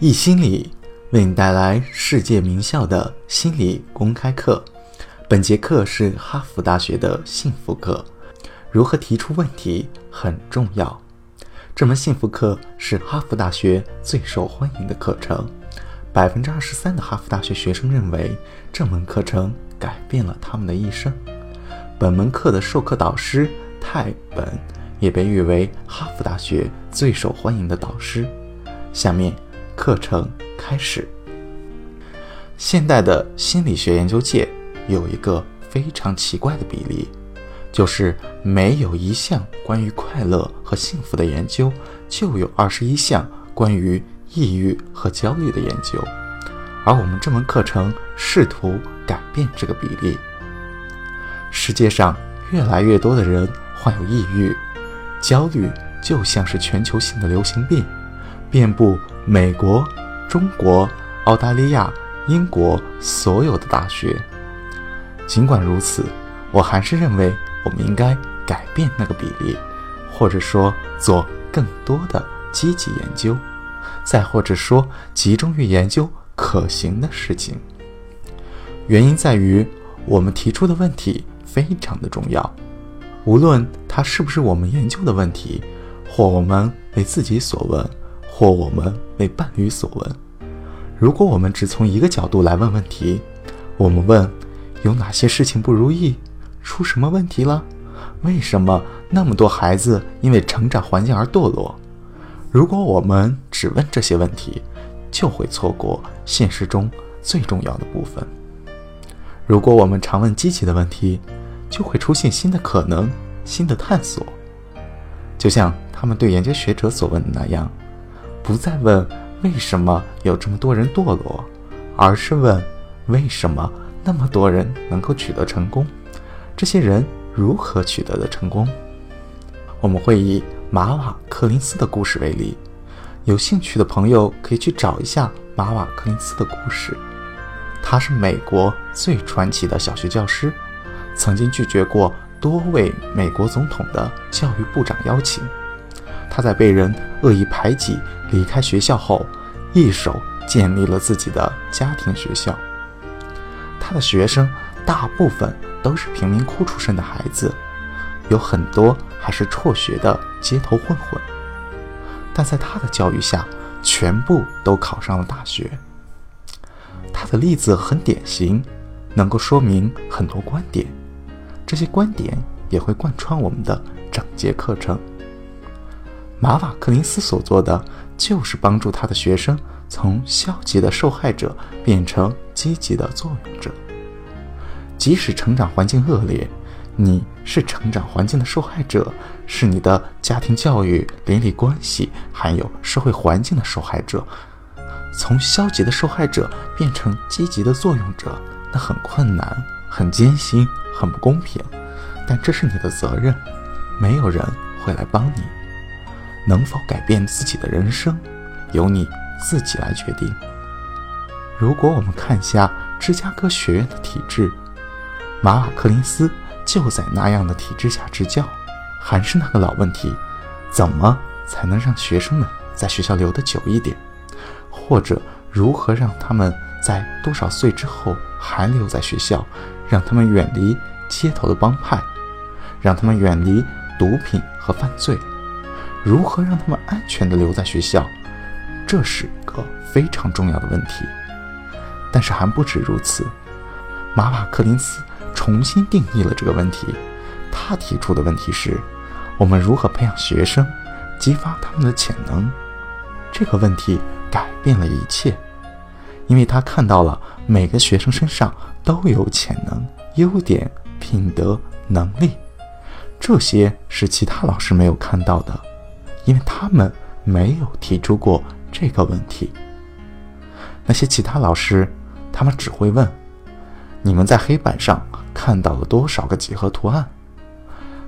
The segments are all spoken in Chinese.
易心理为你带来世界名校的心理公开课。本节课是哈佛大学的幸福课，如何提出问题很重要。这门幸福课是哈佛大学最受欢迎的课程，百分之二十三的哈佛大学学生认为这门课程改变了他们的一生。本门课的授课导师泰本也被誉为哈佛大学最受欢迎的导师。下面。课程开始。现代的心理学研究界有一个非常奇怪的比例，就是没有一项关于快乐和幸福的研究，就有二十一项关于抑郁和焦虑的研究。而我们这门课程试图改变这个比例。世界上越来越多的人患有抑郁、焦虑，就像是全球性的流行病，遍布。美国、中国、澳大利亚、英国所有的大学。尽管如此，我还是认为我们应该改变那个比例，或者说做更多的积极研究，再或者说集中于研究可行的事情。原因在于，我们提出的问题非常的重要，无论它是不是我们研究的问题，或我们为自己所问。或我们为伴侣所问。如果我们只从一个角度来问问题，我们问有哪些事情不如意，出什么问题了？为什么那么多孩子因为成长环境而堕落？如果我们只问这些问题，就会错过现实中最重要的部分。如果我们常问积极的问题，就会出现新的可能、新的探索。就像他们对研究学者所问的那样。不再问为什么有这么多人堕落，而是问为什么那么多人能够取得成功？这些人如何取得的成功？我们会以马瓦克林斯的故事为例。有兴趣的朋友可以去找一下马瓦克林斯的故事。他是美国最传奇的小学教师，曾经拒绝过多位美国总统的教育部长邀请。他在被人恶意排挤、离开学校后，一手建立了自己的家庭学校。他的学生大部分都是贫民窟出身的孩子，有很多还是辍学的街头混混。但在他的教育下，全部都考上了大学。他的例子很典型，能够说明很多观点，这些观点也会贯穿我们的整节课程。马瓦克林斯所做的，就是帮助他的学生从消极的受害者变成积极的作用者。即使成长环境恶劣，你是成长环境的受害者，是你的家庭教育、邻里关系还有社会环境的受害者。从消极的受害者变成积极的作用者，那很困难、很艰辛、很不公平，但这是你的责任，没有人会来帮你。能否改变自己的人生，由你自己来决定。如果我们看一下芝加哥学院的体制，马瓦克林斯就在那样的体制下执教，还是那个老问题：怎么才能让学生们在学校留得久一点？或者如何让他们在多少岁之后还留在学校？让他们远离街头的帮派，让他们远离毒品和犯罪？如何让他们安全地留在学校，这是个非常重要的问题。但是还不止如此，马瓦克林斯重新定义了这个问题。他提出的问题是：我们如何培养学生，激发他们的潜能？这个问题改变了一切，因为他看到了每个学生身上都有潜能、优点、品德、能力，这些是其他老师没有看到的。因为他们没有提出过这个问题。那些其他老师，他们只会问：“你们在黑板上看到了多少个几何图案？”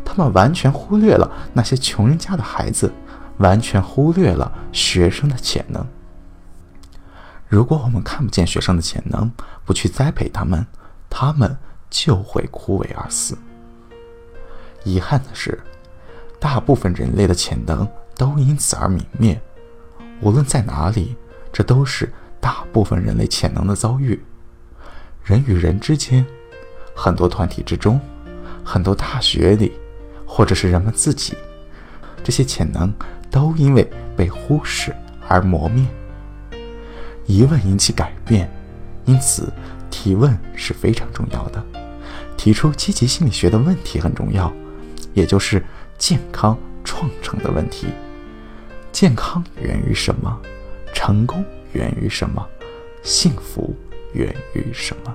他们完全忽略了那些穷人家的孩子，完全忽略了学生的潜能。如果我们看不见学生的潜能，不去栽培他们，他们就会枯萎而死。遗憾的是，大部分人类的潜能。都因此而泯灭。无论在哪里，这都是大部分人类潜能的遭遇。人与人之间，很多团体之中，很多大学里，或者是人们自己，这些潜能都因为被忽视而磨灭。疑问引起改变，因此提问是非常重要的。提出积极心理学的问题很重要，也就是健康创成的问题。健康源于什么？成功源于什么？幸福源于什么？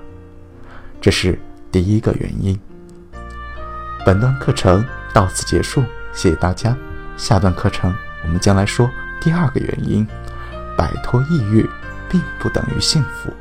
这是第一个原因。本段课程到此结束，谢谢大家。下段课程我们将来说第二个原因：摆脱抑郁并不等于幸福。